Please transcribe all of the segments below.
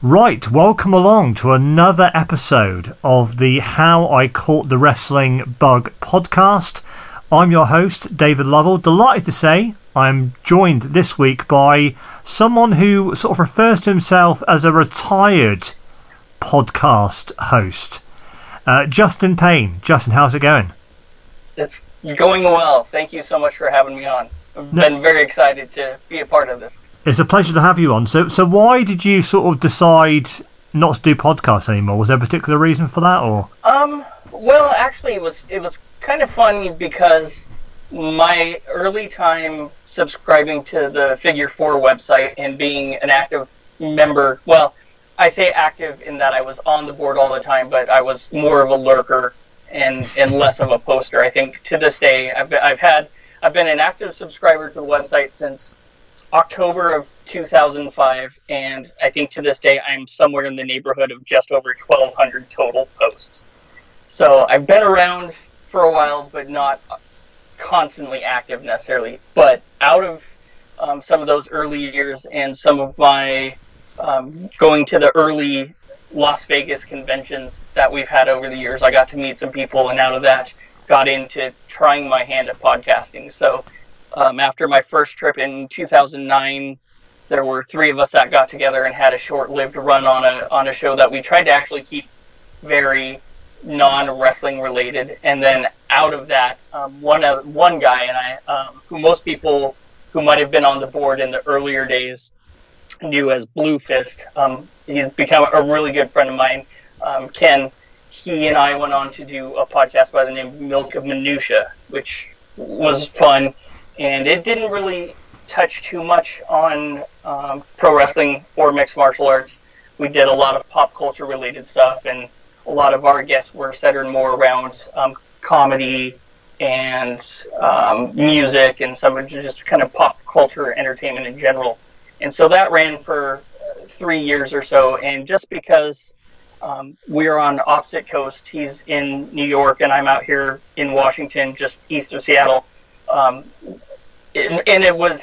Right, welcome along to another episode of the How I Caught the Wrestling Bug podcast. I'm your host, David Lovell. Delighted to say I'm joined this week by someone who sort of refers to himself as a retired podcast host, uh, Justin Paine. Justin, how's it going? It's going well. Thank you so much for having me on. I've no. been very excited to be a part of this. It's a pleasure to have you on. So, so why did you sort of decide not to do podcasts anymore? Was there a particular reason for that, or? Um. Well, actually, it was it was kind of funny because my early time subscribing to the Figure Four website and being an active member. Well, I say active in that I was on the board all the time, but I was more of a lurker and and less of a poster. I think to this day, I've I've had I've been an active subscriber to the website since October of 2005, and I think to this day I'm somewhere in the neighborhood of just over 1,200 total posts. So I've been around for a while, but not constantly active necessarily. But out of um, some of those early years and some of my um, going to the early Las Vegas conventions that we've had over the years, I got to meet some people, and out of that, got into trying my hand at podcasting. So um, after my first trip in 2009, there were three of us that got together and had a short-lived run on a on a show that we tried to actually keep very non-wrestling related. And then out of that, um, one uh, one guy and I, um, who most people who might have been on the board in the earlier days knew as Blue Fist. Um, he's become a really good friend of mine, um, Ken. He and I went on to do a podcast by the name Milk of Minutia, which was fun and it didn't really touch too much on um, pro wrestling or mixed martial arts. We did a lot of pop culture related stuff, and a lot of our guests were centered more around um, comedy and um, music and some of just kind of pop culture entertainment in general. And so that ran for three years or so. And just because um, we're on opposite coast, he's in New York and I'm out here in Washington, just east of Seattle. Um, and, it was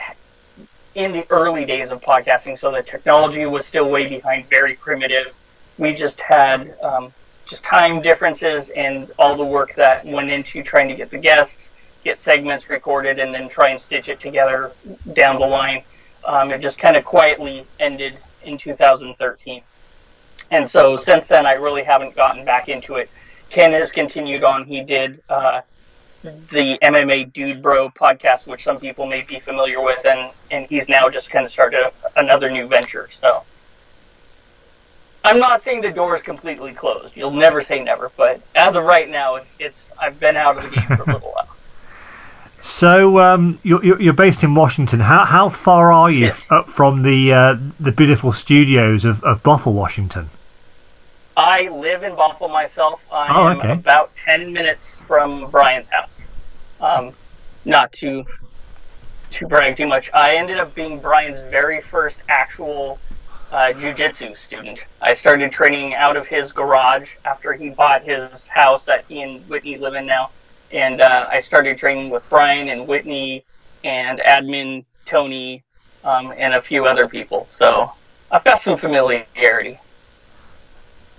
in the early days of podcasting, so the technology was still way behind, very primitive. We just had um, just time differences and all the work that went into trying to get the guests, get segments recorded, and then try and stitch it together down the line. Um, it just kind of quietly ended in 2013. And so since then, I really haven't gotten back into it. Ken has continued on. He did uh, the MMA Dude Bro podcast, which some people may be familiar with, and and he's now just kind of started another new venture. So I'm not saying the door is completely closed. You'll never say never, but as of right now, it's it's I've been out of the game for a little while. So um, you're you're based in Washington. How how far are you yes. up from the uh, the beautiful studios of, of Bothell, Washington? I live in Bothell myself. I oh, am okay. about ten minutes from Brian's house. Um, not to to brag too much, I ended up being Brian's very first actual uh, jujitsu student. I started training out of his garage after he bought his house that he and Whitney live in now, and uh, I started training with Brian and Whitney and admin Tony um, and a few other people. So I've got some familiarity.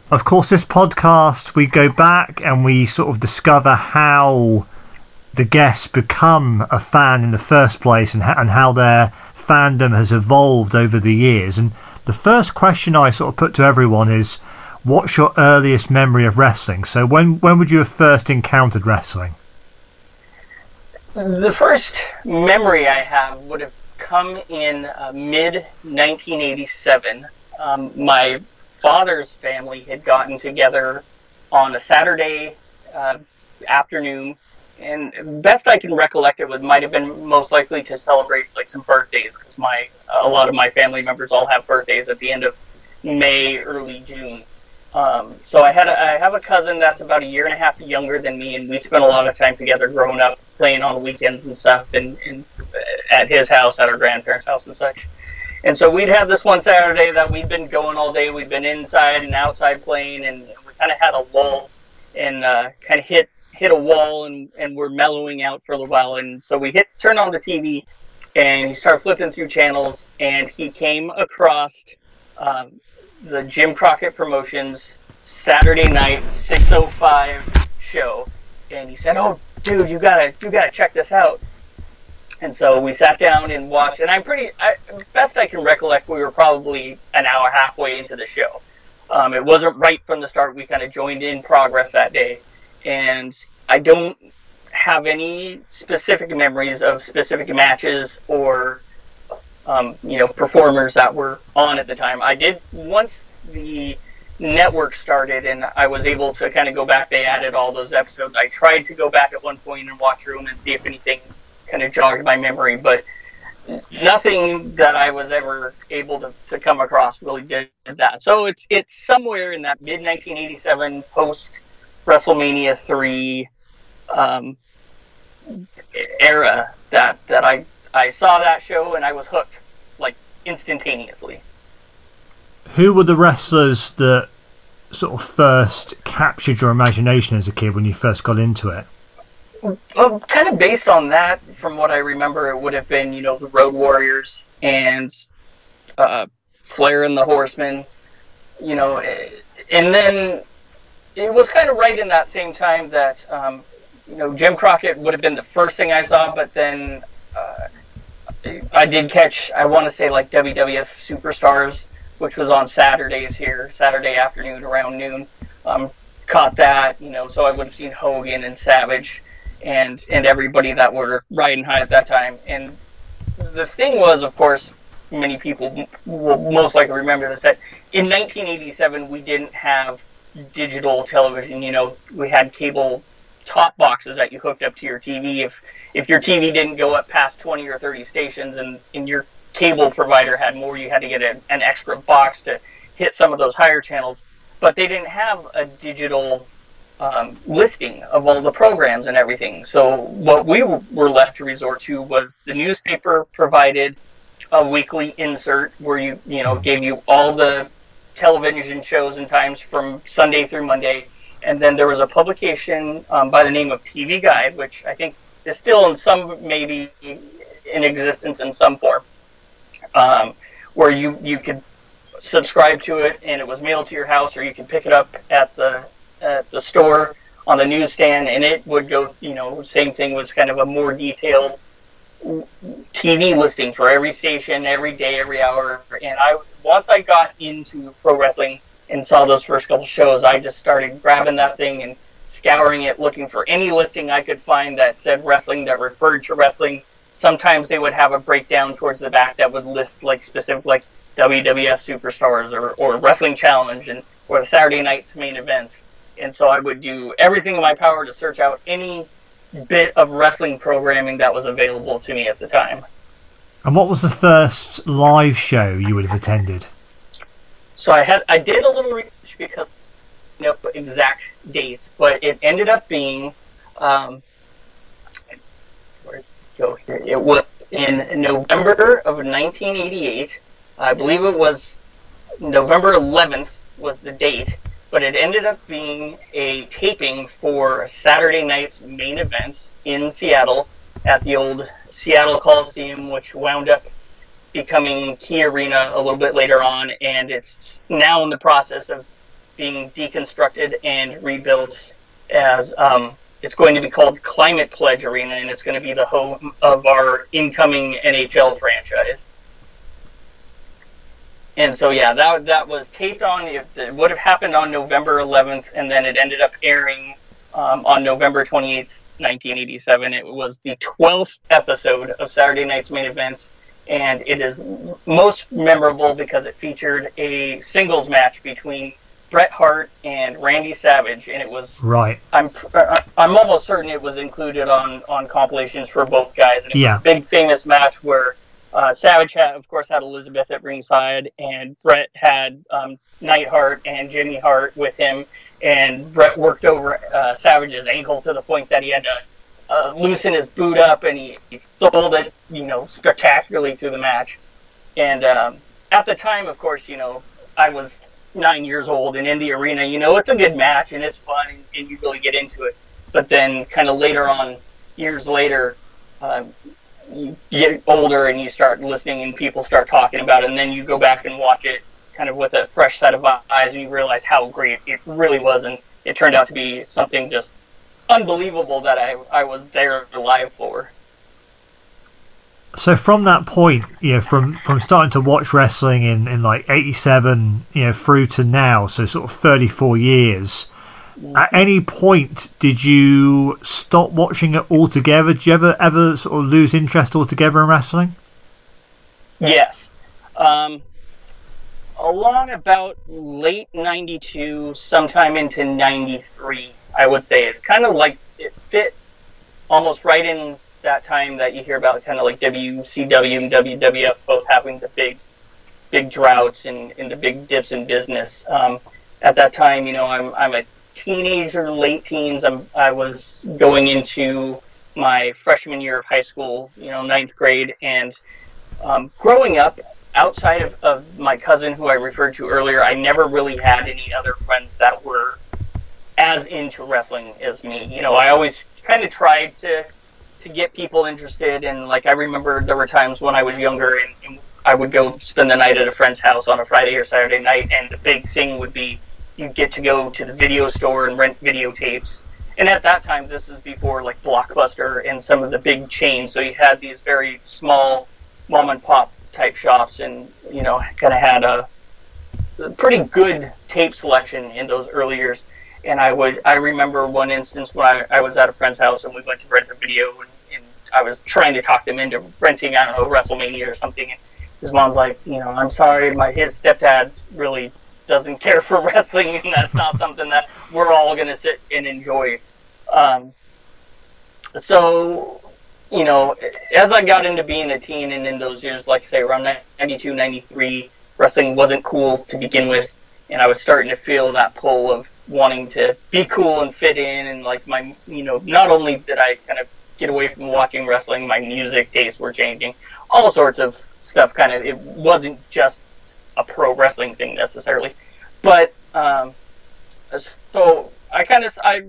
Of course, this podcast, we go back and we sort of discover how the guests become a fan in the first place and, ha- and how their fandom has evolved over the years. And the first question I sort of put to everyone is, what's your earliest memory of wrestling? So when when would you have first encountered wrestling? The first memory I have would have come in uh, mid 1987. Um, my father's family had gotten together on a Saturday uh, afternoon, and best I can recollect it, would might have been most likely to celebrate like some birthdays because my a lot of my family members all have birthdays at the end of May, early June. Um, so I had a, I have a cousin that's about a year and a half younger than me, and we spent a lot of time together growing up, playing on the weekends and stuff, and, and at his house, at our grandparents' house and such. And so we'd have this one Saturday that we'd been going all day. We'd been inside and outside playing, and we kind of had a lull and uh, kind of hit hit a wall, and, and we're mellowing out for a little while. And so we hit turn on the TV, and he started flipping through channels, and he came across um, the Jim Crockett Promotions Saturday night 6:05 show, and he said, "Oh, dude, you gotta you gotta check this out." And so we sat down and watched, and I'm pretty I, best I can recollect, we were probably an hour halfway into the show. Um, it wasn't right from the start. We kind of joined in progress that day, and I don't have any specific memories of specific matches or um, you know performers that were on at the time. I did once the network started and I was able to kind of go back. They added all those episodes. I tried to go back at one point and watch through them and see if anything kind of jogged my memory, but nothing that I was ever able to, to come across really did that. So it's it's somewhere in that mid 1987 post WrestleMania three um, era that that I I saw that show and I was hooked like instantaneously. Who were the wrestlers that sort of first captured your imagination as a kid when you first got into it? Well, kind of based on that, from what I remember, it would have been you know the Road Warriors and uh, Flair and the Horsemen, you know, and then it was kind of right in that same time that um, you know Jim Crockett would have been the first thing I saw, but then uh, I did catch I want to say like WWF Superstars, which was on Saturdays here, Saturday afternoon around noon. Um, caught that, you know, so I would have seen Hogan and Savage and and everybody that were riding high at that time. And the thing was, of course, many people will most likely remember this that in 1987 we didn't have digital television. You know, we had cable top boxes that you hooked up to your TV. If if your TV didn't go up past 20 or 30 stations and, and your cable provider had more, you had to get a, an extra box to hit some of those higher channels. But they didn't have a digital um, listing of all the programs and everything. So what we were left to resort to was the newspaper provided a weekly insert where you you know gave you all the television shows and times from Sunday through Monday, and then there was a publication um, by the name of TV Guide, which I think is still in some maybe in existence in some form, um, where you you could subscribe to it and it was mailed to your house, or you could pick it up at the at the store on the newsstand, and it would go, you know, same thing was kind of a more detailed TV listing for every station, every day, every hour. And I once I got into pro wrestling and saw those first couple shows, I just started grabbing that thing and scouring it, looking for any listing I could find that said wrestling, that referred to wrestling. Sometimes they would have a breakdown towards the back that would list like specific, like WWF Superstars or, or Wrestling Challenge and or Saturday night's main events and so I would do everything in my power to search out any bit of wrestling programming that was available to me at the time. And what was the first live show you would have attended? So I had I did a little research because you know exact dates, but it ended up being um, where go here? It was in November of 1988. I believe it was November 11th was the date, but it ended up being a taping for Saturday night's main event in Seattle at the old Seattle Coliseum, which wound up becoming Key Arena a little bit later on, and it's now in the process of being deconstructed and rebuilt as um, it's going to be called Climate Pledge Arena, and it's going to be the home of our incoming NHL franchise and so yeah, that that was taped on. It, it would have happened on November 11th, and then it ended up airing um, on November 28th, 1987. It was the 12th episode of Saturday Night's Main Events, and it is most memorable because it featured a singles match between Bret Hart and Randy Savage, and it was right. I'm uh, I'm almost certain it was included on on compilations for both guys, and it yeah. was a big famous match where uh, Savage had, of course, had Elizabeth at ringside, and Bret had um, Neidhart and Jimmy Hart with him. And Bret worked over uh, Savage's ankle to the point that he had to uh, loosen his boot up, and he, he sold it, you know, spectacularly through the match. And um, at the time, of course, you know, I was nine years old, and in the arena, you know, it's a good match and it's fun, and, and you really get into it. But then, kind of later on, years later, uh, you get older and you start listening and people start talking about it and then you go back and watch it kind of with a fresh set of eyes, and you realize how great it really was, and it turned out to be something just unbelievable that I I was there live for. So from that point, you know, from from starting to watch wrestling in in like '87, you know, through to now, so sort of 34 years. At any point, did you stop watching it altogether? Did you ever ever sort of lose interest altogether in wrestling? Yes. Um, along about late 92, sometime into 93, I would say. It's kind of like it fits almost right in that time that you hear about kind of like WCW and WWF both having the big, big droughts and, and the big dips in business. Um, at that time, you know, I'm, I'm a teenager, late teens. I'm, I was going into my freshman year of high school, you know, ninth grade, and um, growing up, outside of, of my cousin who I referred to earlier, I never really had any other friends that were as into wrestling as me. You know, I always kind of tried to to get people interested, and like I remember there were times when I was younger and, and I would go spend the night at a friend's house on a Friday or Saturday night, and the big thing would be you get to go to the video store and rent videotapes. And at that time, this was before like Blockbuster and some of the big chains. So you had these very small mom and pop type shops, and you know, kind of had a, pretty good tape selection in those early years. And I would, I remember one instance when I, I was at a friend's house and we went to rent a video, and, and I was trying to talk them into renting, I don't know, WrestleMania or something. And his mom's like, you know, I'm sorry, my his stepdad really doesn't care for wrestling, and that's not something that we're all going to sit and enjoy. Um, so you know, as I got into being a teen and in those years, like say around 92, 93, wrestling wasn't cool to begin with. And I was starting to feel that pull of wanting to be cool and fit in. And like my, you know, not only did I kind of get away from watching wrestling, my music tastes were changing. All sorts of stuff kind of, it wasn't just a pro wrestling thing necessarily. But, um, so I kind of I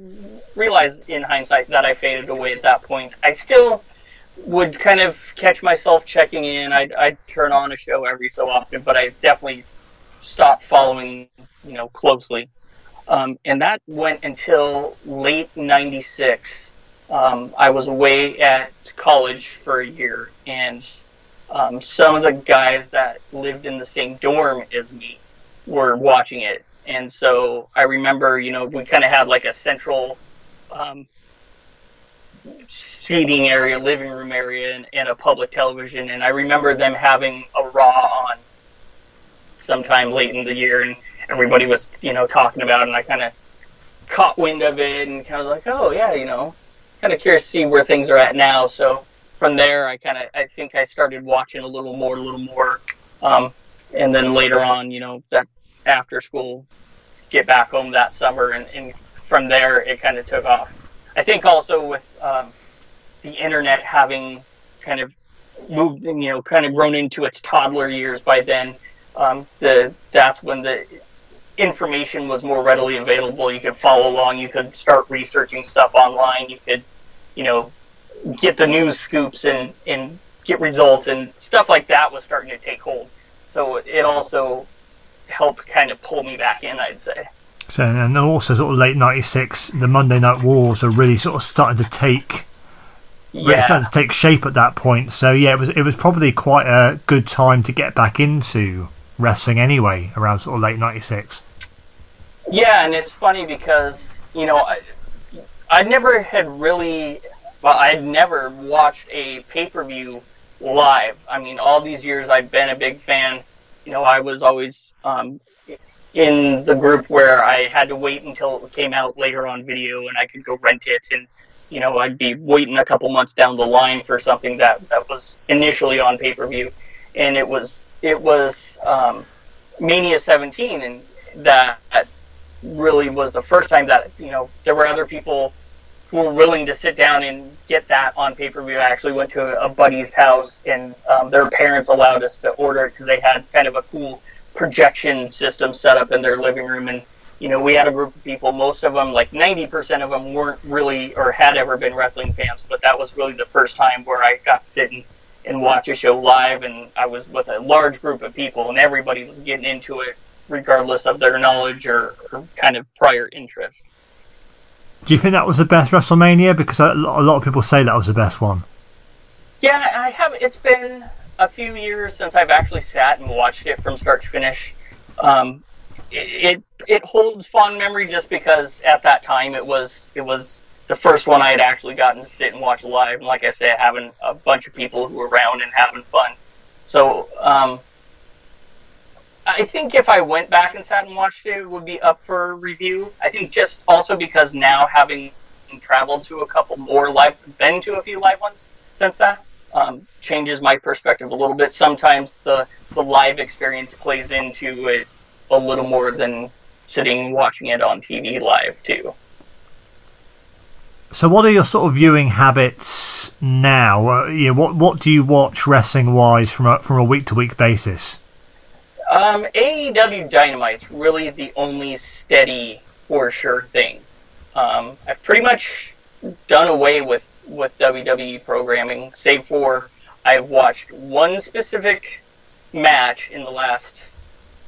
realized in hindsight that I faded away at that point. I still would kind of catch myself checking in. I'd, I'd turn on a show every so often, but I definitely stopped following, you know, closely. Um, and that went until late '96. Um, I was away at college for a year, and um, some of the guys that lived in the same dorm as me were watching it and so I remember, you know, we kind of had like a central um, seating area, living room area, and, and, a public television. And I remember them having a Raw on sometime late in the year, and everybody was, you know, talking about it. And I kind of caught wind of it and kind of like, oh yeah, you know, kind of curious to see where things are at now. So from there, I kind of, I think I started watching a little more, a little more. Um, and then later on, you know, that after school, get back home that summer, and, and from there it kind of took off. I think also with um, the internet having kind of moved, you know, kind of grown into its toddler years by then, um, the that's when the information was more readily available. You could follow along. You could start researching stuff online. You could, you know, get the news scoops and and get results and stuff like that was starting to take hold. So it also helped kind of pull me back in, I'd say. So, and also sort of late '96, the Monday Night Wars are really sort of starting to take, yeah. really starting to take shape at that point. So yeah, it was it was probably quite a good time to get back into wrestling anyway, around sort of late '96. Yeah, and it's funny because you know I, I never had really, well, I had never watched a pay per view live. I mean, all these years I've been a big fan you know, I was always um, in the group where I had to wait until it came out later on video and I could go rent it. And, you know, I'd be waiting a couple months down the line for something that, that was initially on pay per view. And it was, it was um, Mania 17. And that really was the first time that, you know, there were other people were willing to sit down and get that on pay per view. I actually went to a buddy's house, and um, their parents allowed us to order it because they had kind of a cool projection system set up in their living room. And you know, we had a group of people. Most of them, like ninety percent of them, weren't really or had ever been wrestling fans. But that was really the first time where I got to sit and, and watch a show live, and I was with a large group of people, and everybody was getting into it, regardless of their knowledge or, or kind of prior interest. Do you think that was the best WrestleMania? Because a lot of people say that was the best one. Yeah, I have. It's been a few years since I've actually sat and watched it from start to finish. Um, it, it, it holds fond memory just because at that time it was it was the first one I had actually gotten to sit and watch live. And like I said, having a bunch of people who were around and having fun. So um, I think if I went back and sat and watched it, it would be up for review. I think just also because now having traveled to a couple more live, been to a few live ones since that, um, changes my perspective a little bit. Sometimes the the live experience plays into it a little more than sitting watching it on TV live too. So, what are your sort of viewing habits now? Uh, you know, what what do you watch wrestling wise from a from a week to week basis? Um, AEW Dynamite's really the only steady for sure thing. Um, I've pretty much done away with with WWE programming, save for I've watched one specific match in the last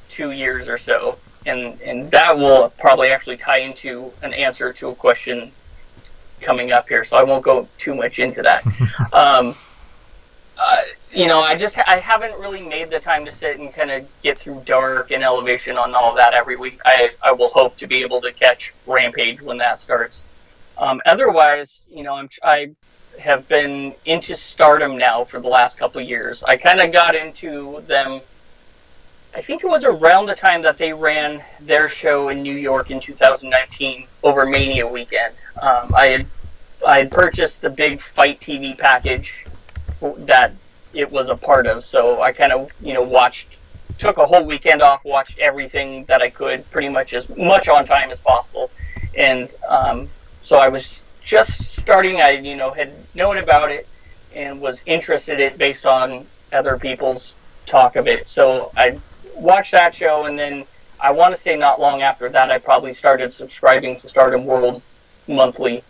two years or so, and and that will probably actually tie into an answer to a question coming up here, so I won't go too much into that. um, uh, you know, I just I haven't really made the time to sit and kind of get through Dark and Elevation on all that every week. I I will hope to be able to catch Rampage when that starts. Um, otherwise, you know, I'm I have been into Stardom now for the last couple years. I kind of got into them. I think it was around the time that they ran their show in New York in 2019 over Mania weekend. Um, I had I had purchased the big FITE TV package that it was a part of, so I kind of you know watched, took a whole weekend off, watched everything that I could, pretty much as much on time as possible, and um, so I was just starting. I you know had known about it and was interested in it based on other people's talk of it. So I watched that show, and then I want to say not long after that, I probably started subscribing to Stardom World monthly.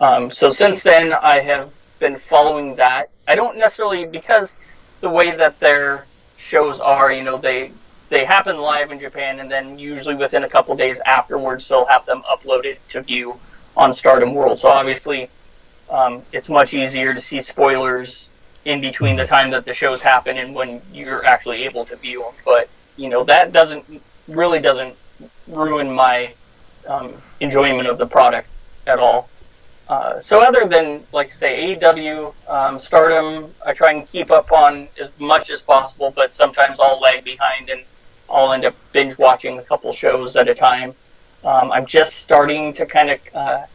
Um, so since then, I have been following that. I don't necessarily because the way that their shows are, you know, they they happen live in Japan, and then usually within a couple days afterwards, they'll have them uploaded to view on Stardom World. So obviously, um, it's much easier to see spoilers in between the time that the shows happen and when you're actually able to view them. But you know that doesn't really doesn't ruin my um, enjoyment of the product at all. Uh, so other than like say AEW, um, Stardom, I try and keep up on as much as possible, but sometimes I'll lag behind and I'll end up binge watching a couple shows at a time. Um, I'm just starting to kind of uh,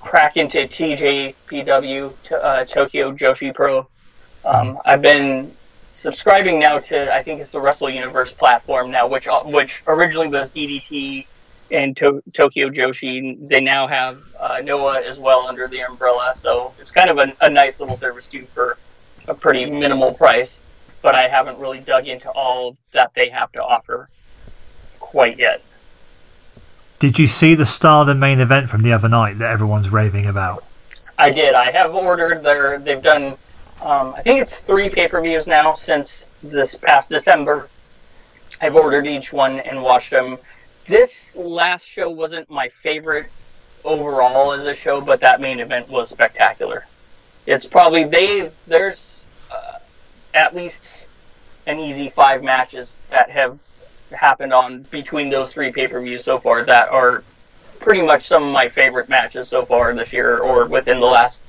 crack into TJPW, uh, Tokyo Joshi Pro. Um, I've been subscribing now to I think it's the Wrestle Universe platform now, which uh, which originally was DDT and to- Tokyo Joshi. They now have uh, Noah as well under the umbrella, so it's kind of a, a nice little service too for a pretty minimal price. But I haven't really dug into all that they have to offer quite yet. Did you see the Stardom main event from the other night that everyone's raving about? I did. I have ordered their. They've done. Um, I think it's three pay per views now since this past December. I've ordered each one and watched them. This last show wasn't my favorite overall as a show, but that main event was spectacular. It's probably they. There's uh, at least an easy five matches that have happened on between those three pay per views so far that are pretty much some of my favorite matches so far this year or within the last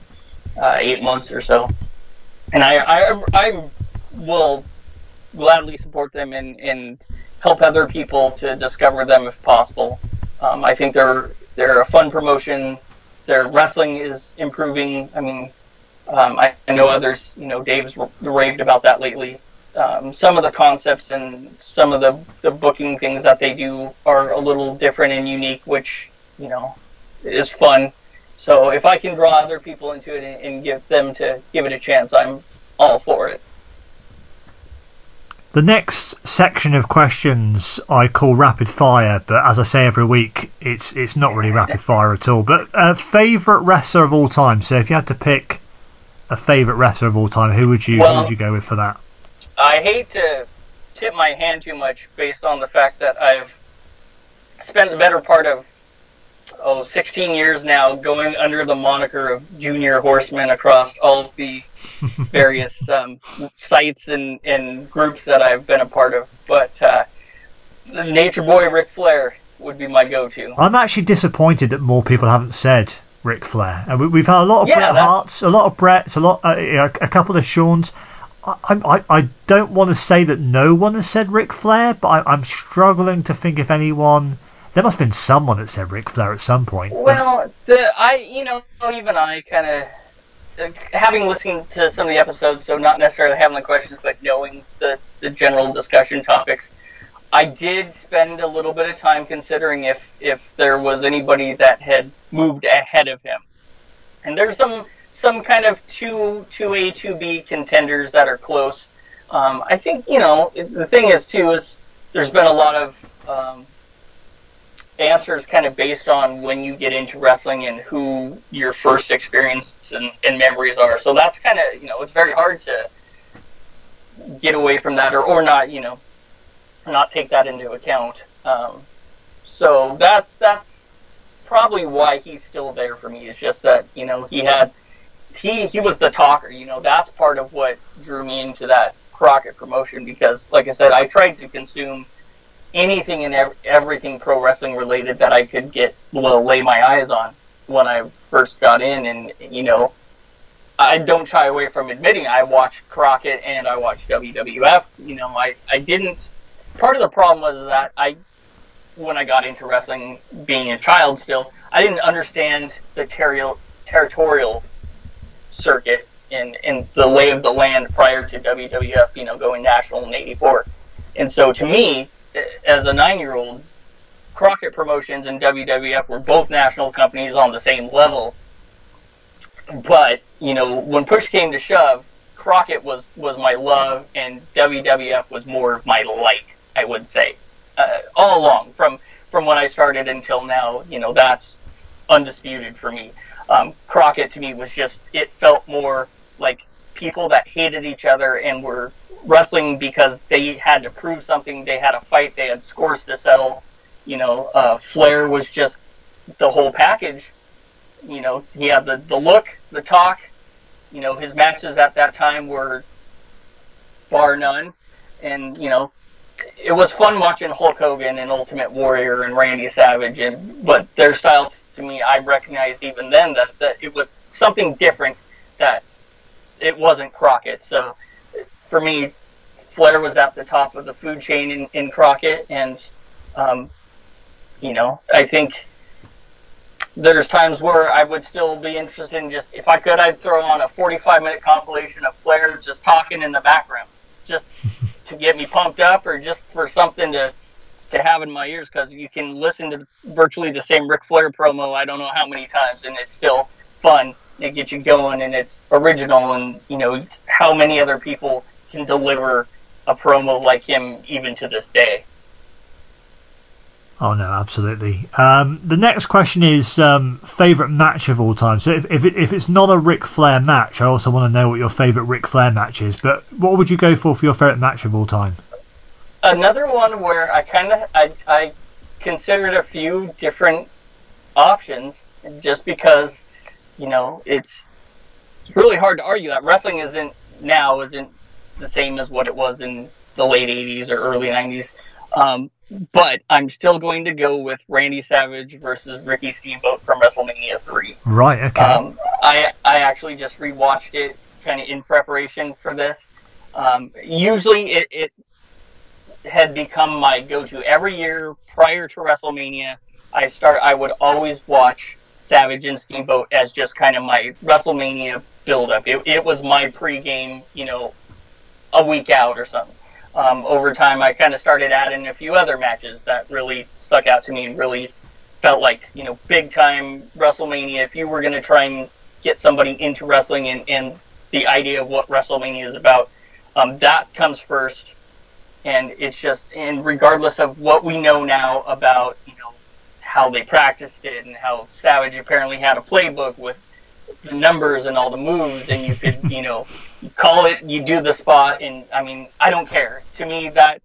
uh, eight months or so. And I, I, I will gladly support them and, and help other people to discover them if possible. Um, I think they're they're a fun promotion. Their wrestling is improving. I mean, um, I, I know others. You know, Dave's raved about that lately um, some of the concepts and some of the, the booking things that they do are a little different and unique, which, you know, is fun. So if I can draw other people into it and, and give them to give it a chance, I'm all for it. The next section of questions I call rapid fire, but as I say every week, it's it's not really rapid fire at all. But uh, favorite wrestler of all time. So if you had to pick a favorite wrestler of all time, who would you Well- who would you go with for that? I hate to tip my hand too much based on the fact that I've spent the better part of oh 16 years now going under the moniker of Junior Horseman across all the various um, sites and, and groups that I've been a part of. But uh, the Nature Boy Ric Flair would be my go-to. I'm actually disappointed that more people haven't said Ric Flair. And we, we've had a lot of Yeah, Bret that's- Harts, a lot of Bretts, a lot, uh, a couple of Shawn's. I, I, I don't want to say that no one has said Ric Flair, but I, I'm struggling to think if anyone. There must have been someone that said Ric Flair at some point. Well, the I you know even I kind of having listened to some of the episodes, so not necessarily having the questions, but knowing the the general discussion topics. I did spend a little bit of time considering if if there was anybody that had moved ahead of him, and there's some some kind of two two A two B contenders that are close. Um, I think you know the thing is too is there's been a lot of um, answers kind of based on when you get into wrestling and who your first experience and, and memories are. So that's kind of you know it's very hard to get away from that or or not you know not take that into account. Um, so that's that's probably why he's still there for me. It's just that you know he had he he was the talker. You know that's part of what drew me into that Crockett promotion because, like I said, I tried to consume anything and ev- everything pro wrestling related that I could get well lay my eyes on when I first got in, and you know. I don't shy away from admitting I watched Crockett and I watched WWF. You know, I, I didn't part of the problem was that I, when I got into wrestling, being a child still, I didn't understand the territorial territorial circuit and, and the lay of the land prior to WWF, you know, going national in '84. And so, to me, as a nine-year-old, Crockett Promotions and WWF were both national companies on the same level. But you know, when push came to shove, Crockett was was my love, and WWF was more of my like. I would say, uh, all along from from when I started until now. You know, that's undisputed for me. Um, Crockett to me was just it felt more like people that hated each other and were wrestling because they had to prove something. They had a fight. They had scores to settle. You know, uh, Flair was just the whole package. You know, he had the, the look, the talk. You know, his matches at that time were bar none. And, you know, it was fun watching Hulk Hogan and Ultimate Warrior and Randy Savage, and but their style to me, I recognized even then that, that it was something different. That it wasn't Crockett. So for me, Flair was at the top of the food chain in, in Crockett, and um, you know, I think there's times where I would still be interested in just if I could, I'd throw on a 45 minute compilation of Flair just talking in the background, just to get me pumped up, or just for something to to have in my ears because you can listen to virtually the same Ric Flair promo I don't know how many times, and it's still fun. It gets you going, and it's original, and you know how many other people can deliver a promo like him even to this day. Oh no, absolutely. Um, the next question is um, favorite match of all time. So if if, it, if it's not a Ric Flair match, I also want to know what your favorite Ric Flair match is. But what would you go for for your favorite match of all time? Another one where I kind of I, I considered a few different options just because you know it's really hard to argue that wrestling isn't now isn't the same as what it was in the late 80s or early 90s. Um, but I'm still going to go with Randy Savage versus Ricky Steamboat from WrestleMania 3. Right. Okay. Um, I I actually just rewatched it kind of in preparation for this. Um, usually it, it had become my go-to every year prior to WrestleMania. I start I would always watch Savage and Steamboat as just kind of my WrestleMania build-up. It, it was my pregame, you know, a week out or something. Um, over time, I kind of started adding a few other matches that really stuck out to me and really felt like you know big time WrestleMania. If you were going to try and get somebody into wrestling and, and the idea of what WrestleMania is about, um, that comes first. And it's just, and regardless of what we know now about you how they practiced it and how Savage apparently had a playbook with the numbers and all the moves, and you could, you know, call it, you do the spot, and I mean, I don't care. To me, that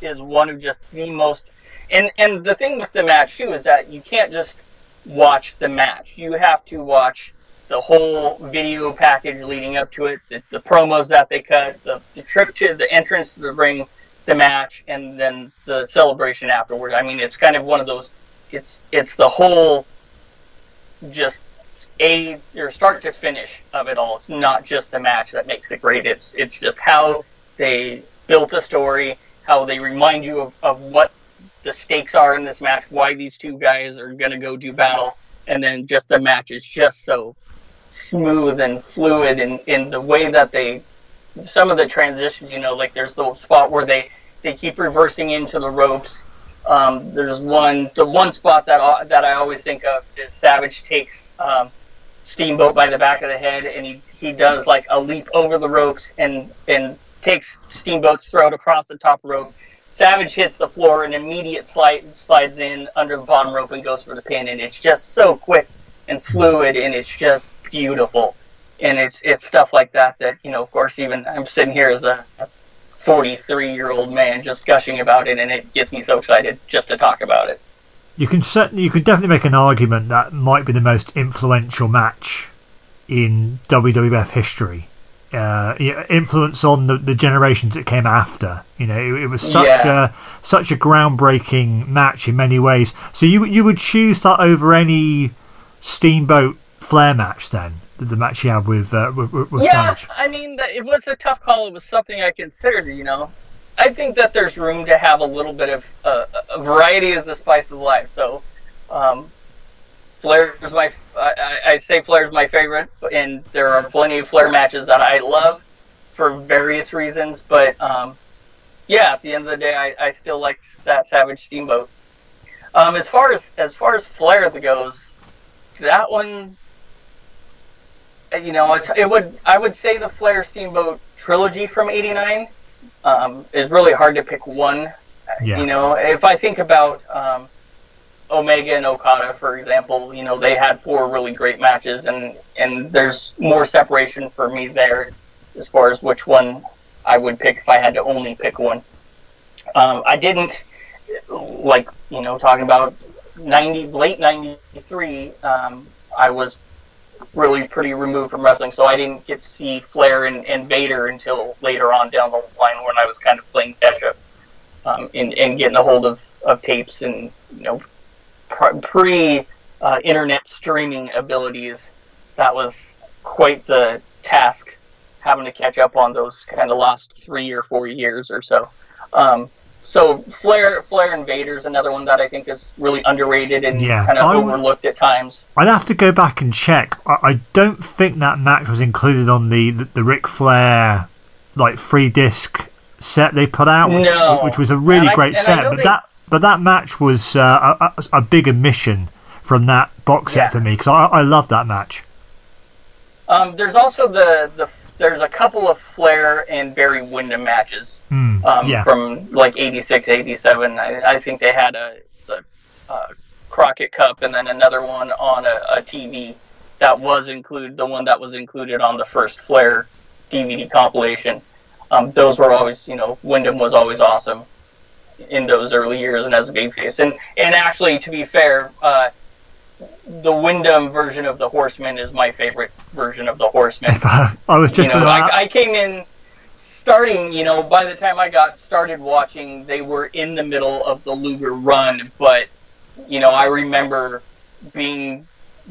is one of just the most. And and the thing with the match too is that you can't just watch the match. You have to watch the whole video package leading up to it, the, the promos that they cut, the, the trip to the entrance to the ring, the match, and then the celebration afterward. I mean, it's kind of one of those. It's it's the whole, just a your start to finish of it all. It's not just the match that makes it great. It's it's just how they built a story, how they remind you of, of what the stakes are in this match, why these two guys are gonna go do battle, and then just the match is just so smooth and fluid in, in the way that they some of the transitions, you know, like there's the spot where they they keep reversing into the ropes. Um, there's one the one spot that that I always think of is Savage takes um, Steamboat by the back of the head and he, he does like a leap over the ropes and and takes Steamboat's throat across the top rope. Savage hits the floor and immediate slide slides in under the bottom rope and goes for the pin and it's just so quick and fluid and it's just beautiful. And it's it's stuff like that that you know, of course, even I'm sitting here as a 43 year old man just gushing about it, and it gets me so excited just to talk about it. You can certainly, you can definitely make an argument that might be the most influential match in WWF history. Uh, influence on the, the generations that came after. You know, it, it was such yeah. a such a groundbreaking match in many ways. So you you would choose that over any Steamboat Flair match then? The match you had with uh, with, with yeah, Savage. I mean, it was a tough call. It was something I considered. You know, I think that there's room to have a little bit of uh, a variety is the spice of life. So, um, Flair is my I, I say Flair is my favorite, and there are plenty of Flair matches that I love for various reasons. But um, yeah, at the end of the day, I, I still like that Savage Steamboat. Um, as far as as far as Flair goes, that one you know, it would I would say the Flair Steamboat trilogy from '89 um, is really hard to pick one. Yeah. You know, if I think about um, Omega and Okada, for example, you know they had four really great matches, and and there's more separation for me there as far as which one I would pick if I had to only pick one. Um, I didn't like you know talking about 90 late 93 um, i was really pretty removed from wrestling, so I didn't get to see Flair and, and Vader until later on down the line when I was kind of playing catch up um, and, and getting a hold of, of tapes and you know pre uh, internet streaming abilities. That was quite the task having to catch up on those kind of last three or four years or so. Um, so Flair, Flair and Vader's another one that I think is really underrated and yeah, kind of overlooked at times. I'd have to go back and check. I, I don't think that match was included on the the, the Ric Flair like free disc set they put out, which, no. which was a really great set. But they... that but that match was uh, a, a, big omission from that box set yeah. for me because I, I love that match. Um, there's also the the there's a couple of Flair and Barry Windham matches mm, um, yeah. from like 86, 87. I, I think they had a, a, a, Crockett Cup and then another one on a, a, TV that was included, the one that was included on the first Flair DVD compilation. Um, those were always, you know, Windham was always awesome in those early years and as a babyface. And, and actually, to be fair, uh, the Windham version of the Horseman is my favorite version of the Horseman. I was just you know, I, I, came in starting, you know, by the time I got started watching, they were in the middle of the Luger run, but you know, I remember being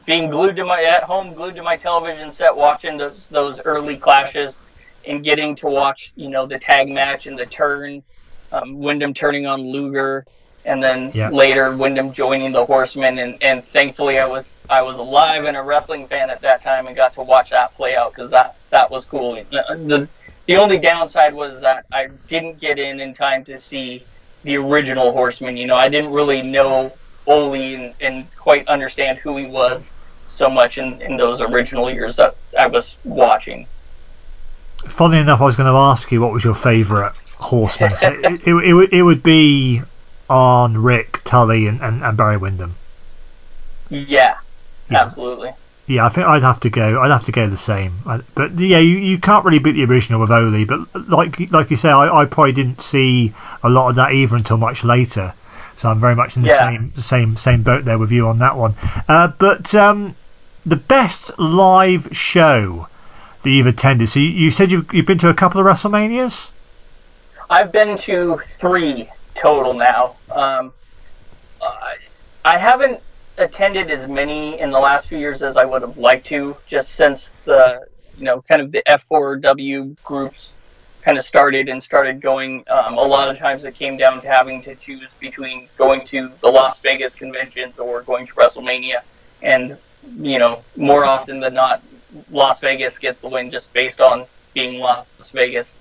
being glued to my at home, glued to my television set, watching those those early clashes, and getting to watch, you know, the tag match and the turn, um, Windham turning on Luger and then yeah. later Windham joining the Horsemen, and, and thankfully I was I was alive and a wrestling fan at that time and got to watch that play out because that that was cool. The the only downside was that I didn't get in in time to see the original Horseman. You know, I didn't really know Ole and, and quite understand who he was so much in, in those original years that I was watching. Funny enough, I was going to ask you what was your favourite Horseman. it, it, it, it would be Arn Ric, Tully, and, and, and Barry Windham. Yeah, yeah, absolutely. Yeah, I think I'd have to go. I'd have to go the same. I, but yeah, you, you can't really beat the original with Ole. But like like you say, I, I probably didn't see a lot of that either until much later. So I'm very much in the Yeah. same same same boat there with you on that one. Uh, but um, the best live show that you've attended. So you, you said you've you've been to a couple of WrestleManias. I've been to three total now. Um, I, I haven't attended as many in the last few years as I would have liked to, just since the you know kind of the F4W groups kind of started and started going. Um, a lot of times it came down to having to choose between going to the Las Vegas conventions or going to WrestleMania, and you know more often than not, Las Vegas gets the win just based on being Las Vegas.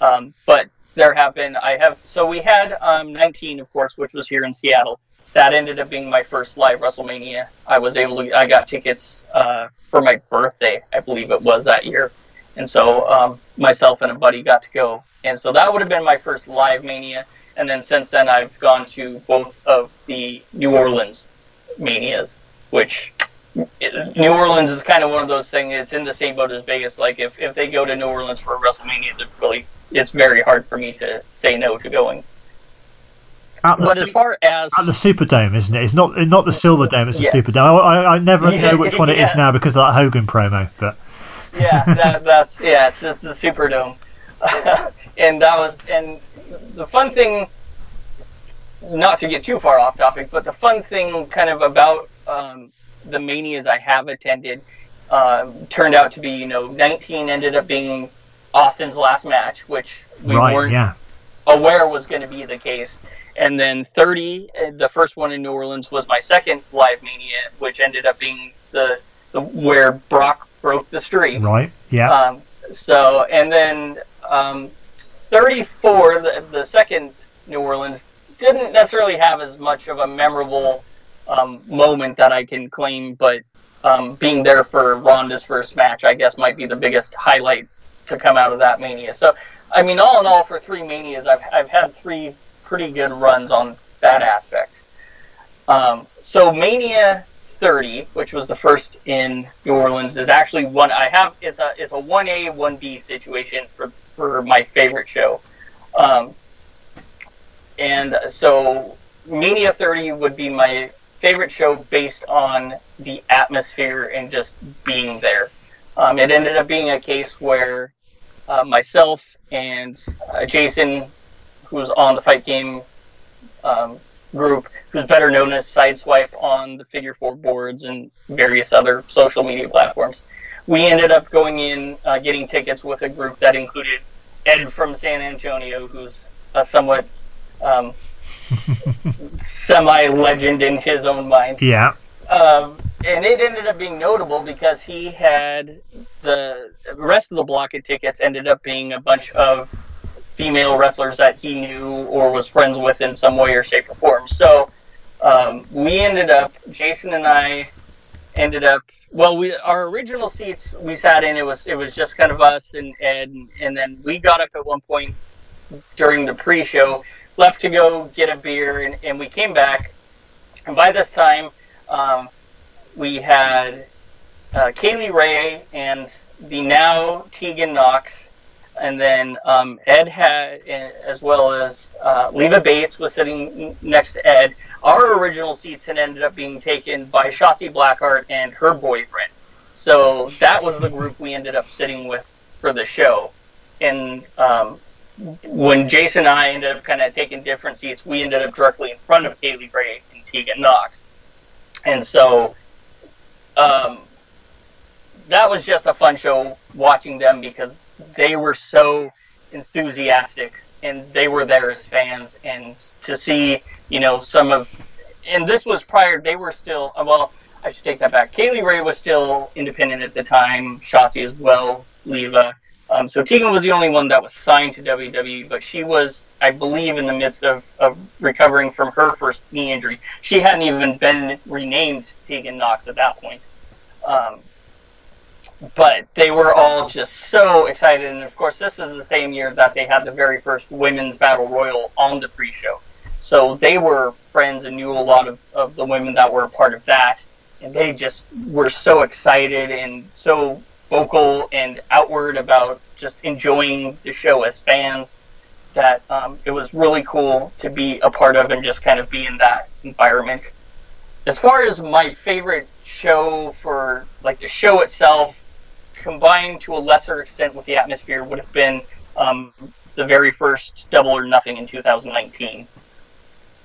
Um, but there have been I have so we had um, 19 of course which was here in Seattle that ended up being my first live WrestleMania I was able to I got tickets uh, for my birthday I believe it was that year and so um, myself and a buddy got to go and so that would have been my first live Mania and then since then I've gone to both of the New Orleans Manias which New Orleans is kind of one of those things. It's in the same boat as Vegas. Like if, if they go to New Orleans for WrestleMania, they're really it's very hard for me to say no to going. At the, But as far as at the Superdome, isn't it? It's not not the Silver Dome. It's the Yes. Superdome. I, I, I never Yeah, know which one it is now because of that Hogan promo. But yeah, that, that's yeah, it's, it's the Superdome, and that was and the fun thing. Not to get too far off topic, but the fun thing kind of about um, the manias I have attended um, turned out to be, you know, 19 ended up being Austin's last match, which we right, weren't yeah, aware was going to be the case. And then 30, uh, the first one in New Orleans was my second live mania, which ended up being the, the where Brock broke the streak. right, yeah, Um, so, and then um, 34, the, the second New Orleans, didn't necessarily have as much of a memorable um, moment that I can claim, but um, being there for Ronda's first match, I guess, might be the biggest highlight to come out of that Mania. So, I mean, all in all, for three Manias, I've, I've had three pretty good runs on that aspect. Um, so, Mania 30, which was the first in New Orleans, is actually one I have. It's a it's a one A one B situation for for my favorite show, um, and so Mania 30 would be my favorite show based on the atmosphere and just being there. Um, it ended up being a case where uh, myself and uh, Jason, who's on the fight game um, group, who's better known as Sideswipe on the Figure Four boards and various other social media platforms. We ended up going in, uh, getting tickets with a group that included Ed from San Antonio, who's a somewhat um, semi-legend in his own mind. yeah, Um, and it ended up being notable because he had the rest of the block of tickets ended up being a bunch of female wrestlers that he knew or was friends with in some way or shape or form. So um, we ended up, Jason and I ended up. Well, we our original seats we sat in. It was it was just kind of us and Ed, and, and then we got up at one point during the pre-show, left to go get a beer, and, and we came back. And by this time, um, we had uh, Kaylee Ray and the now Tegan Nox, and then um, Ed had, uh, as well as uh, Leva Bates was sitting next to Ed. Our original seats had ended up being taken by Shotzi Blackheart and her boyfriend. So that was the group we ended up sitting with for the show. And um, when Jason and I ended up kind of taking different seats, we ended up directly in front of Kaylee Ray and Tegan Nox. And so um, that was just a fun show watching them because they were so enthusiastic and they were there as fans. And to see, you know, some of, and this was prior, they were still, uh, well, I should take that back. Kaylee Ray was still independent at the time, Shotzi as well, Leva. Um, so Tegan was the only one that was signed to WWE, but she was, I believe, in the midst of, of recovering from her first knee injury. She hadn't even been renamed Tegan Nox at that point. Um, but they were all just so excited, and of course, this is the same year that they had the very first women's battle royal on the pre-show. So they were friends and knew a lot of, of the women that were a part of that. and they just were so excited and so vocal and outward about just enjoying the show as fans that um, it was really cool to be a part of and just kind of be in that environment. As far as my favorite show for like the show itself, combined to a lesser extent with the atmosphere, would have been um, the very first Double or Nothing in 2019.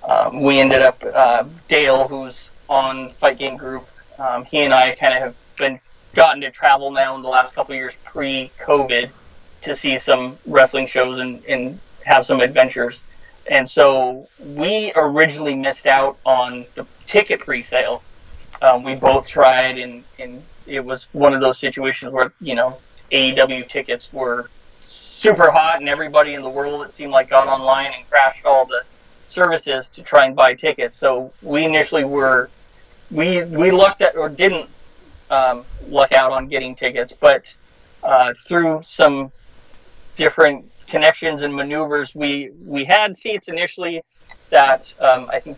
Um, we ended up uh, Dale, who's on Fight Game Group. Um, he and I kind of have been gotten to travel now in the last couple years pre-COVID to see some wrestling shows and, and have some adventures. And so we originally missed out on the ticket pre-sale. Um, we both tried, and, and it was one of those situations where you know AEW tickets were super hot, and everybody in the world it seemed like got online and crashed all the services to try and buy tickets. So we initially were we we looked at or didn't um, luck out on getting tickets, but uh, through some different connections and maneuvers, we we had seats initially that um, I think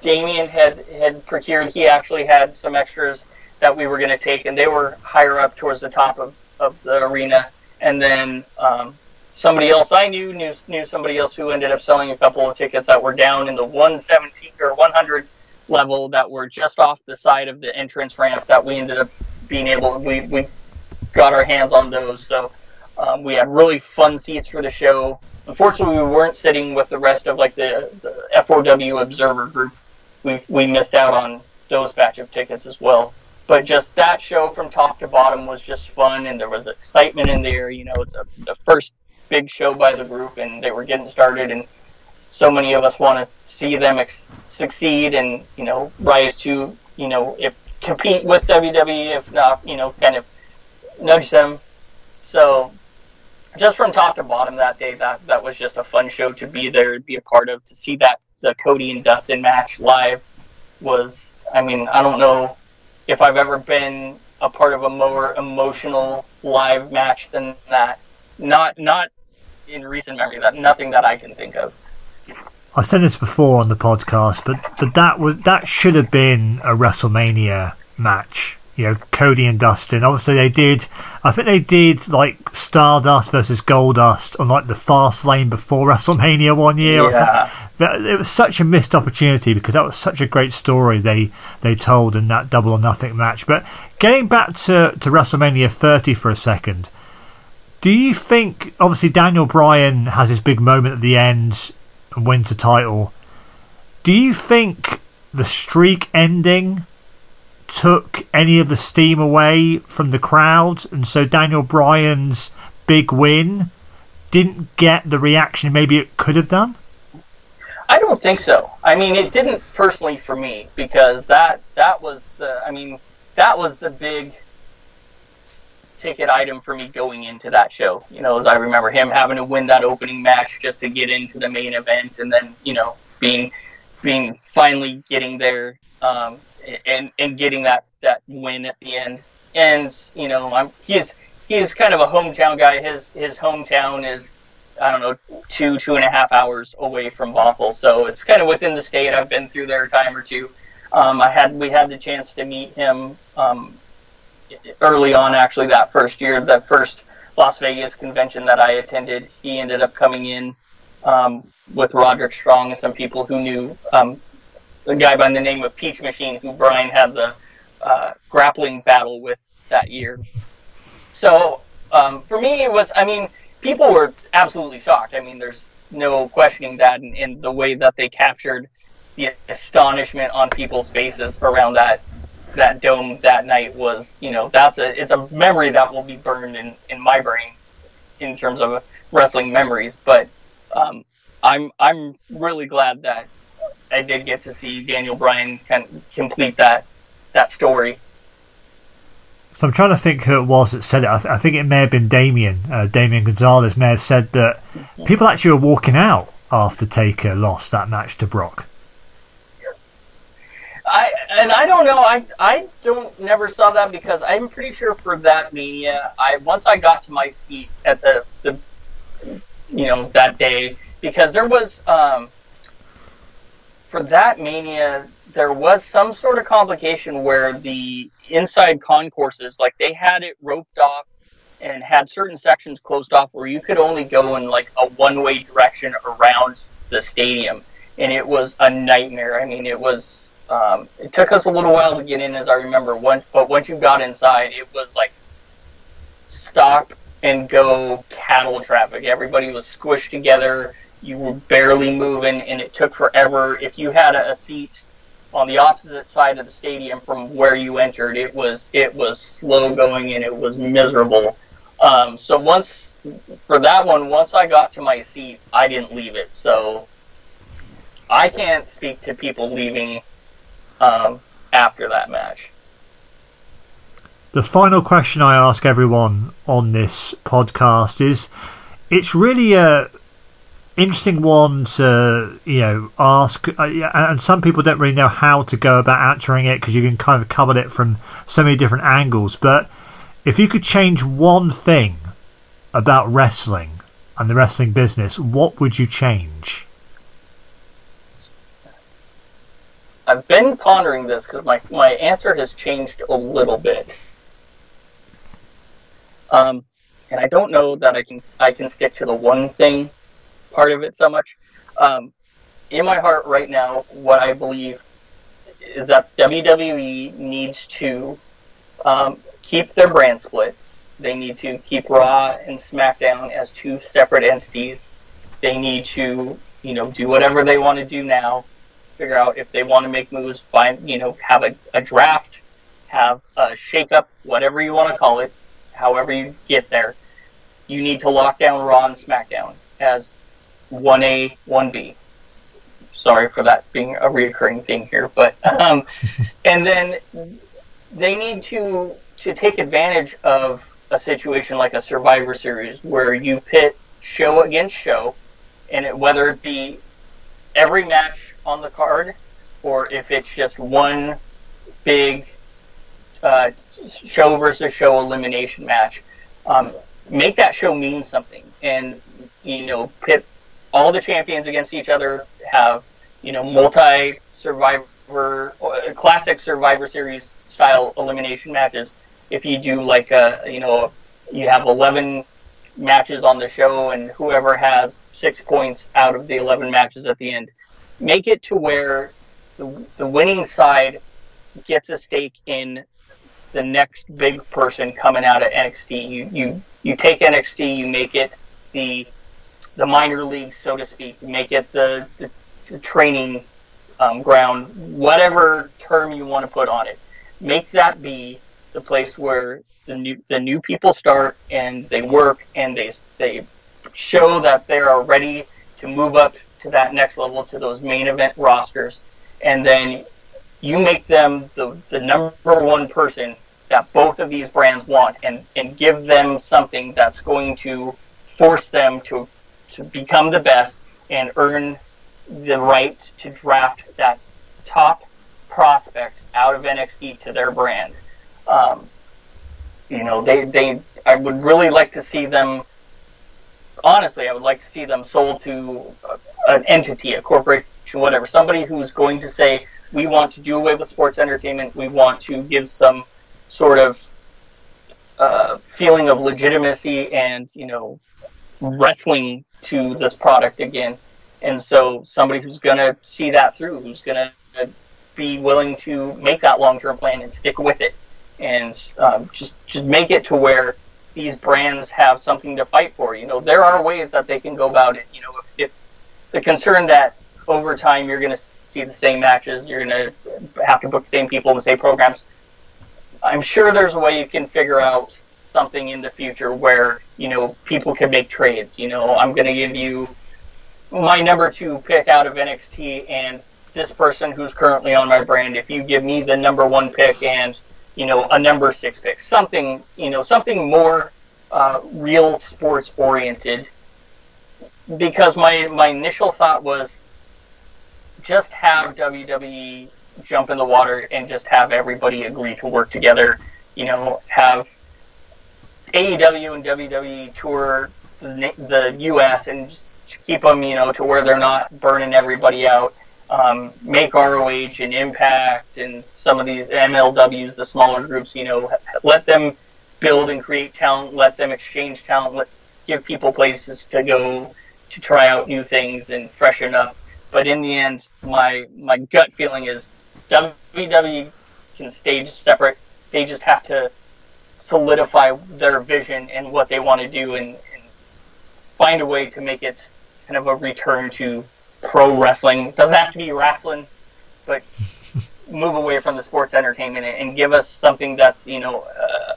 Damien had had procured. He actually had some extras that we were going to take, and they were higher up towards the top of, of the arena. And then um, somebody else I knew knew knew somebody else who ended up selling a couple of tickets that were down in the 117 or 100 level that were just off the side of the entrance ramp that we ended up being able we we got our hands on those. So um, we had really fun seats for the show. Unfortunately, we weren't sitting with the rest of like the, the F4W Observer group. We we missed out on those batch of tickets as well. But just that show from top to bottom was just fun, and there was excitement in there. You know, it's a, the first big show by the group, and they were getting started, and so many of us want to see them ex- succeed and you know rise to you know if compete with WWE, if not you know kind of nudge them. So just from top to bottom that day, that that was just a fun show to be there, to be a part of, to see that the Cody and Dustin match live was. I mean, I don't know if I've ever been a part of a more emotional live match than that. Not not in recent memory. That nothing that I can think of. I said this before on the podcast, but, but that was that should have been a WrestleMania match you know Cody and Dustin. Obviously, they did. I think they did like Stardust versus Goldust on like the Fastlane before WrestleMania one year. Yeah. It was such a missed opportunity because that was such a great story they they told in that Double or Nothing match. But getting back to to WrestleMania 30 for a second, do you think obviously Daniel Bryan has his big moment at the end and wins the title? Do you think the streak ending took any of the steam away from the crowd, and so Daniel Bryan's big win didn't get the reaction maybe it could have done? I don't think so. I mean, it didn't personally for me because that that was the. I mean, that was the big ticket item for me going into that show. You know, as I remember him having to win that opening match just to get into the main event, and then you know being being finally getting there um, and and getting that that win at the end. And you know, I'm he's he's kind of a hometown guy. His his hometown is I don't know two two and a half hours away from Bothell, so it's kind of within the state. I've been through there a time or two. Um, I had we had the chance to meet him um, early on, actually that first year, that first Las Vegas convention that I attended. He ended up coming in um, with Roderick Strong and some people who knew um, a guy by the name of Peach Machine, who Brian had the uh, grappling battle with that year. So um, for me, it was. I mean, people were absolutely shocked. I mean, there's no questioning that, and the way that they captured the astonishment on people's faces around that that dome that night was, you know, that's a it's a memory that will be burned in in my brain in terms of wrestling memories. But um, I'm I'm really glad that I did get to see Daniel Bryan kind of complete that that story. So I'm trying to think who it was that said it. I, th- I think it may have been Damien. Uh, Damien Gonzalez may have said that people actually were walking out after Taker lost that match to Brock. I and I don't know. I I don't never saw that because I'm pretty sure for that mania, I once I got to my seat at the the you know that day because there was um for that mania, there was some sort of complication where the inside concourses, like they had it roped off and had certain sections closed off where you could only go in like a one way direction around the stadium. And it was a nightmare. I mean, it was, um, it took us a little while to get in, as I remember. Once, but once you got inside, it was like stop and go cattle traffic. Everybody was squished together. You were barely moving, and it took forever. If you had a, a seat on the opposite side of the stadium from where you entered, it was it was slow going and it was miserable. Um, so once for that one, once I got to my seat, I didn't leave it. So I can't speak to people leaving um, after that match. The final question I ask everyone on this podcast is it's really a interesting one to you know ask uh, and some people don't really know how to go about answering it because you can kind of cover it from so many different angles but if you could change one thing about wrestling and the wrestling business what would you change i've been pondering this because my, my answer has changed a little bit um, and i don't know that i can i can stick to the one thing part of it so much. Um, in my heart right now, what I believe is that WWE needs to um, keep their brand split. They need to keep Raw and SmackDown as two separate entities. They need to, you know, do whatever they want to do now. Figure out if they want to make moves. Find, you know, have a, a draft, have a shake-up, whatever you want to call it. However you get there, you need to lock down Raw and SmackDown as 1A, 1B. Sorry for that being a reoccurring thing here, but um, and then they need to to take advantage of a situation like a Survivor Series where you pit show against show, and it, whether it be every match on the card or if it's just one big uh, show versus show elimination match, um, make that show mean something, and you know pit all the champions against each other have you know multi survivor uh, classic survivor series style elimination matches. If you do like a you know you have 11 matches on the show and whoever has six points out of the 11 matches at the end make it to where the, the winning side gets a stake in the next big person coming out of NXT you you you take NXT you make it the the minor league, so to speak, make it the, the, the training um, ground, whatever term you want to put on it. Make that be the place where the new the new people start and they work and they they show that they are ready to move up to that next level to those main event rosters, and then you make them the, the number one person that both of these brands want and, and give them something that's going to force them to to become the best and earn the right to draft that top prospect out of NXT to their brand. Um, you know, they, they, I would really like to see them, honestly, I would like to see them sold to an entity, a corporation, whatever, somebody who's going to say, we want to do away with sports entertainment, we want to give some sort of uh, feeling of legitimacy and, you know, wrestling to this product again. And so somebody who's going to see that through, who's going to be willing to make that long-term plan and stick with it, and um, just just make it to where these brands have something to fight for. You know, there are ways that they can go about it. You know, if, if the concern that over time you're going to see the same matches, you're going to have to book the same people, in the same programs. I'm sure there's a way you can figure out something in the future where you know people can make trades. You know, I'm going to give you my number two pick out of NXT and this person who's currently on my brand. If you give me the number one pick and you know a number six pick, something you know something more uh, real sports oriented. Because my my initial thought was just have WWE jump in the water and just have everybody agree to work together. You know, have AEW and WWE tour the, the U.S. and just keep them, you know, to where they're not burning everybody out. um, make ROH and Impact and some of these MLWs, the smaller groups, you know, let them build and create talent, let them exchange talent, let give people places to go to try out new things and freshen up. But in the end, my my gut feeling is WWE can stage separate. They just have to solidify their vision and what they want to do and, and find a way to make it kind of a return to pro wrestling. It doesn't have to be wrestling, but move away from the sports entertainment and give us something that's you know uh,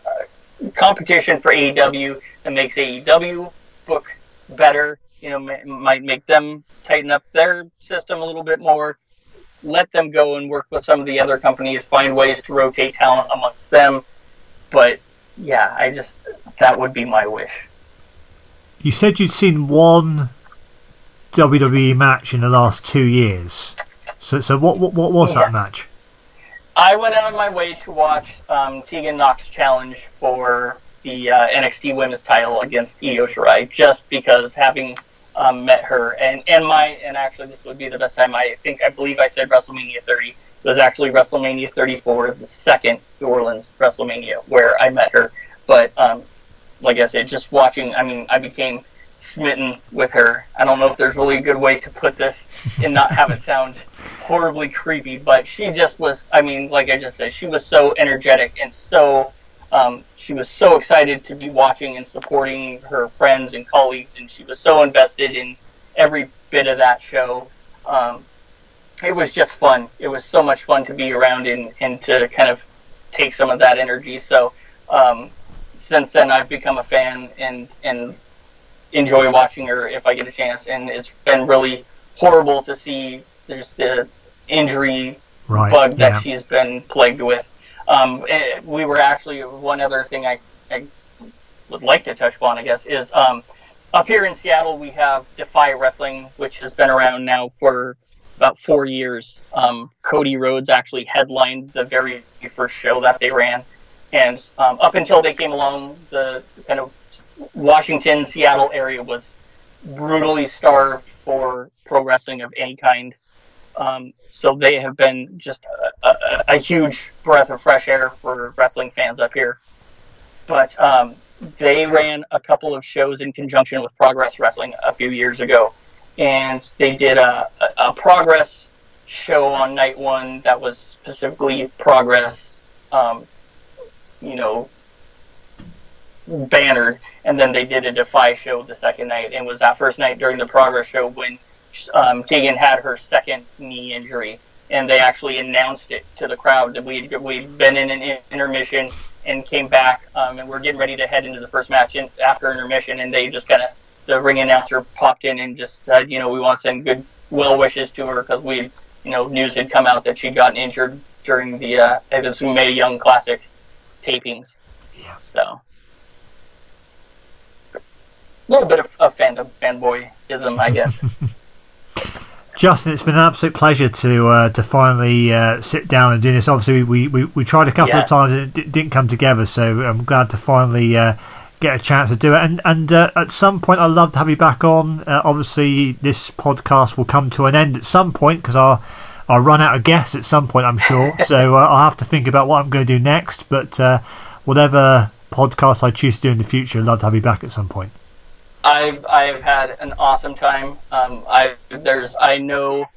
competition for AEW that makes AEW book better. You know, might make them tighten up their system a little bit more. Let them go and work with some of the other companies, find ways to rotate talent amongst them. But yeah, I just that would be my wish. You said you'd seen one WWE match in the last two years. So, so what what, what was yes. that match? I went out of my way to watch um, Tegan Nox challenge for the uh, NXT Women's Title against Io Shirai, just because having um, met her and and my and actually this would be the best time. I think I believe I said WrestleMania 30 it was actually WrestleMania 34, the second New Orleans WrestleMania where I met her. But um, like I said, just watching, I mean, I became smitten with her. I don't know if there's really a good way to put this and not have it sound horribly creepy, but she just was. I mean, like I just said, she was so energetic and so. Um, she was so excited to be watching and supporting her friends and colleagues, and she was so invested in every bit of that show. Um, it was just fun. It was so much fun to be around and, and to kind of take some of that energy. So um, since then, I've become a fan and and enjoy watching her if I get a chance. And it's been really horrible to see there's the injury right, bug that yeah. she's been plagued with. Um, eh, we were actually one other thing I, I, would like to touch upon, I guess, is um, up here in Seattle we have Defy Wrestling, which has been around now for about four years. Um, Cody Rhodes actually headlined the very first show that they ran, and um, up until they came along, the kind of Washington, Seattle area was brutally starved for pro wrestling of any kind. Um, so they have been just a, a, a, huge breath of fresh air for wrestling fans up here. But um, they ran a couple of shows in conjunction with Progress Wrestling a few years ago, and they did a, a Progress show on night one that was specifically Progress, um, you know, bannered, and then they did a Defy show the second night, and was that first night during the Progress show when um, Tegan had her second knee injury, and they actually announced it to the crowd that we we'd been in an intermission and came back, um, and we're getting ready to head into the first match in, after intermission, and they just kind of the ring announcer popped in and just said, you know, we want to send good well wishes to her because we, you know, news had come out that she'd gotten injured during the uh, it was Mae Young Classic tapings. Yeah. So a little bit of, of fandom, fanboyism, I guess. Justin, it's been an absolute pleasure to uh, to finally uh, sit down and do this. Obviously, we, we, we tried a couple of times and it didn't come together, so I'm glad to finally uh, get a chance to do it. And and uh, at some point, I'd love to have you back on. Uh, obviously, this podcast will come to an end at some point because I'll I'll run out of guests at some point, I'm sure. so uh, I'll have to think about what I'm going to do next. But whatever podcast I choose to do in the future, I'd love to have you back at some point. I've I've had an awesome time. Um, I there's I know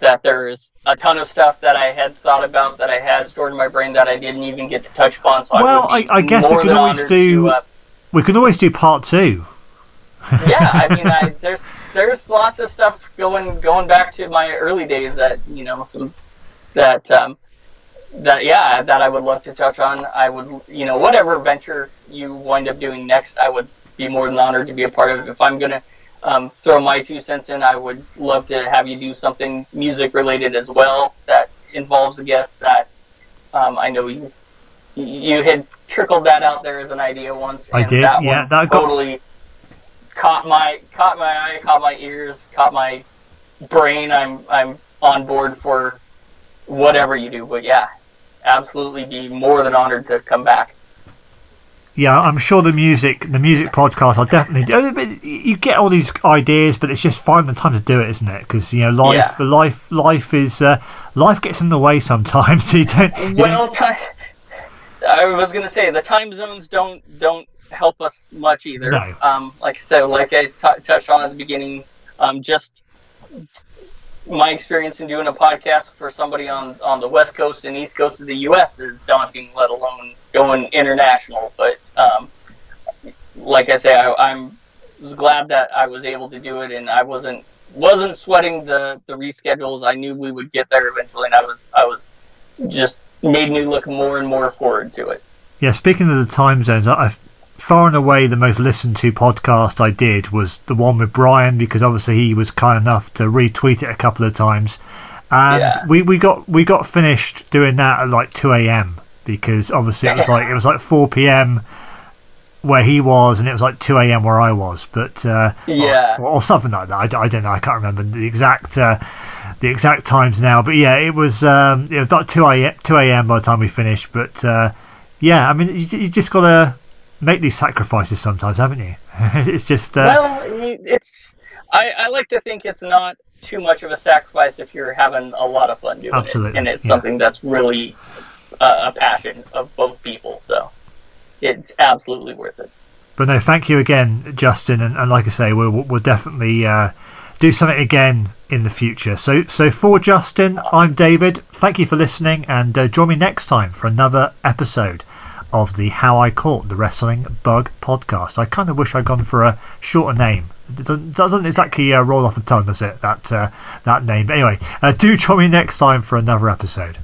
that there's a ton of stuff that I had thought about that I had stored in my brain that I didn't even get to touch upon. So well, I, I, I guess we can always do to, uh, we can always do part two. yeah, I mean, I, there's there's lots of stuff going going back to my early days that you know some that um, that yeah that I would love to touch on. I would you know whatever venture you wind up doing next, I would be more than honored to be a part of. If I'm gonna um, throw my two cents in, I would love to have you do something music related as well that involves a guest that um, I know you you had trickled that out there as an idea once. I did. That yeah, that totally got... caught my caught my eye, caught my ears, caught my brain. I'm I'm on board for whatever you do. But yeah, absolutely be more than honored to come back. Yeah, I'm sure the music, the music podcast, I'll definitely do. You get all these ideas, but it's just finding the time to do it, isn't it? Because you know, life, Yeah. life, life is uh, life gets in the way sometimes. So you don't. you Well, ti I was gonna say the time zones don't don't help us much either. No. Um, like so, like I t- touched on at the beginning, um, just my experience in doing a podcast for somebody on on the west coast and east coast of the U.S. is daunting, let alone going international. But um, like I say, I, I'm was glad that I was able to do it, and I wasn't wasn't sweating the the reschedules. I knew we would get there eventually, and I was I was just made me look more and more forward to it. Yeah, speaking of the time zones, I, I far and away the most listened to podcast I did was the one with Brian because obviously he was kind enough to retweet it a couple of times, and Yeah. we, we got we got finished doing that at like two a.m. because obviously it was like it was like four p.m. where he was and it was like two a.m. where I was, but uh, Yeah. or, or something like that. I don't know. I can't remember the exact. Uh, the exact times now, but yeah, it was um, it was about two a two a.m. by the time we finished. But uh, yeah, I mean, you, you just got to make these sacrifices sometimes, haven't you? it's just uh, well, it's I, I like to think it's not too much of a sacrifice if you're having a lot of fun doing Absolutely, it, and it's yeah. something that's really uh, a passion of both people. So it's absolutely worth it. But no, thank you again, Justin, and, and like I say, we'll we'll definitely uh, do something again in the future. So so for Justin, I'm David. Thank you for listening, and uh, join me next time for another episode of the How I Caught the Wrestling Bug podcast. I kind of wish I'd gone for a shorter name. It doesn't, doesn't exactly uh, roll off the tongue, does it? That uh, that name. But anyway, uh, do join me next time for another episode.